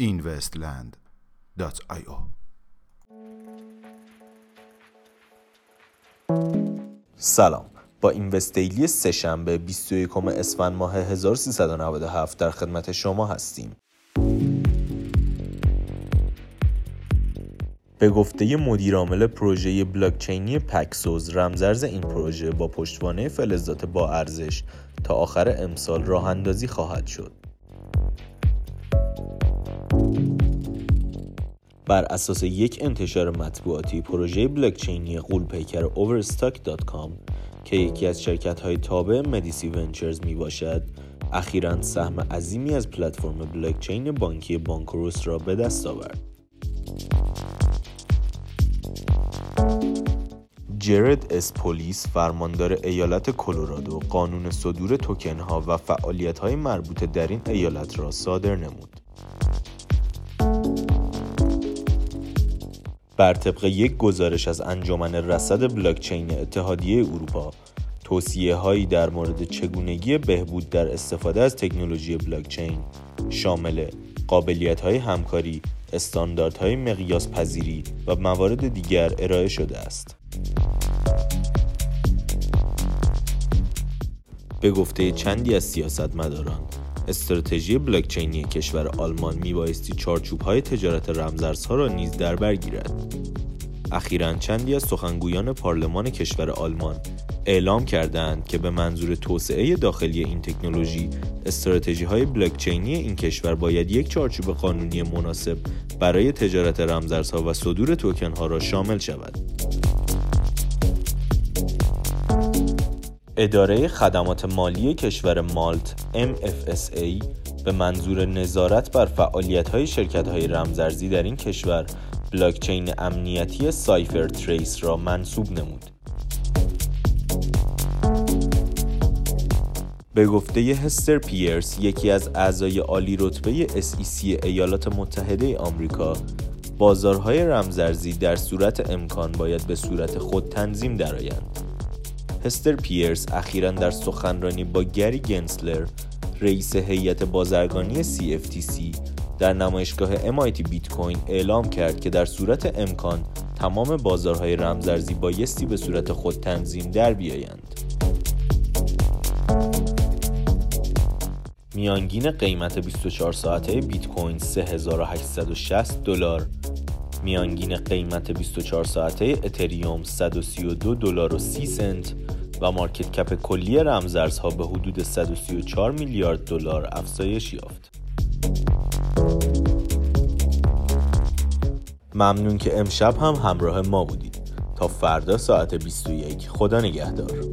investland.io سلام. با این وستیلی سهشنبه 21 اسفند ماه 1397 در خدمت شما هستیم. به گفته مدیرعامل پروژه بلاکچینی پکسوز رمزرز این پروژه با پشتوانه فلزات با ارزش تا آخر امسال راه اندازی خواهد شد. بر اساس یک انتشار مطبوعاتی پروژه بلاکچینی قولپیکر overstock.com که یکی از شرکت های تابع مدیسی ونچرز می باشد اخیرا سهم عظیمی از پلتفرم بلاکچین بانکی بانکروس را به دست آورد. جرد اسپولیس فرماندار ایالت کلرادو قانون صدور توکن ها و فعالیت های مربوطه در این ایالت را صادر نمود بر طبق یک گزارش از انجمن رصد بلاکچین اتحادیه اروپا توصیه هایی در مورد چگونگی بهبود در استفاده از تکنولوژی بلاکچین شامل قابلیت های همکاری، استانداردهای مقیاس پذیری و موارد دیگر ارائه شده است. به گفته چندی از سیاستمداران. استراتژی بلاکچینی کشور آلمان میبایستی چارچوب های تجارت رمزارزها را نیز در بر گیرد. اخیرا چندی از سخنگویان پارلمان کشور آلمان اعلام کردند که به منظور توسعه داخلی این تکنولوژی استراتژی های بلاکچینی این کشور باید یک چارچوب قانونی مناسب برای تجارت رمزارزها و صدور توکن ها را شامل شود. اداره خدمات مالی کشور مالت MFSA به منظور نظارت بر فعالیت‌های شرکت‌های رمزارزی در این کشور بلاکچین امنیتی سایفر تریس را منصوب نمود. به گفته هستر پیرس یکی از اعضای عالی رتبه SEC ایالات متحده آمریکا بازارهای رمزارزی در صورت امکان باید به صورت خود تنظیم درآیند. هستر پیرس اخیرا در سخنرانی با گری گنسلر رئیس هیئت بازرگانی CFTC در نمایشگاه MIT بیت کوین اعلام کرد که در صورت امکان تمام بازارهای رمزارزی بایستی به صورت خود تنظیم در بیایند. میانگین قیمت 24 ساعته بیت کوین 3860 دلار میانگین قیمت 24 ساعته اتریوم 132 دلار و 30 سنت و مارکت کپ کلی رمزارزها به حدود 134 میلیارد دلار افزایش یافت. ممنون که امشب هم همراه ما بودید. تا فردا ساعت 21 خدا نگهدار.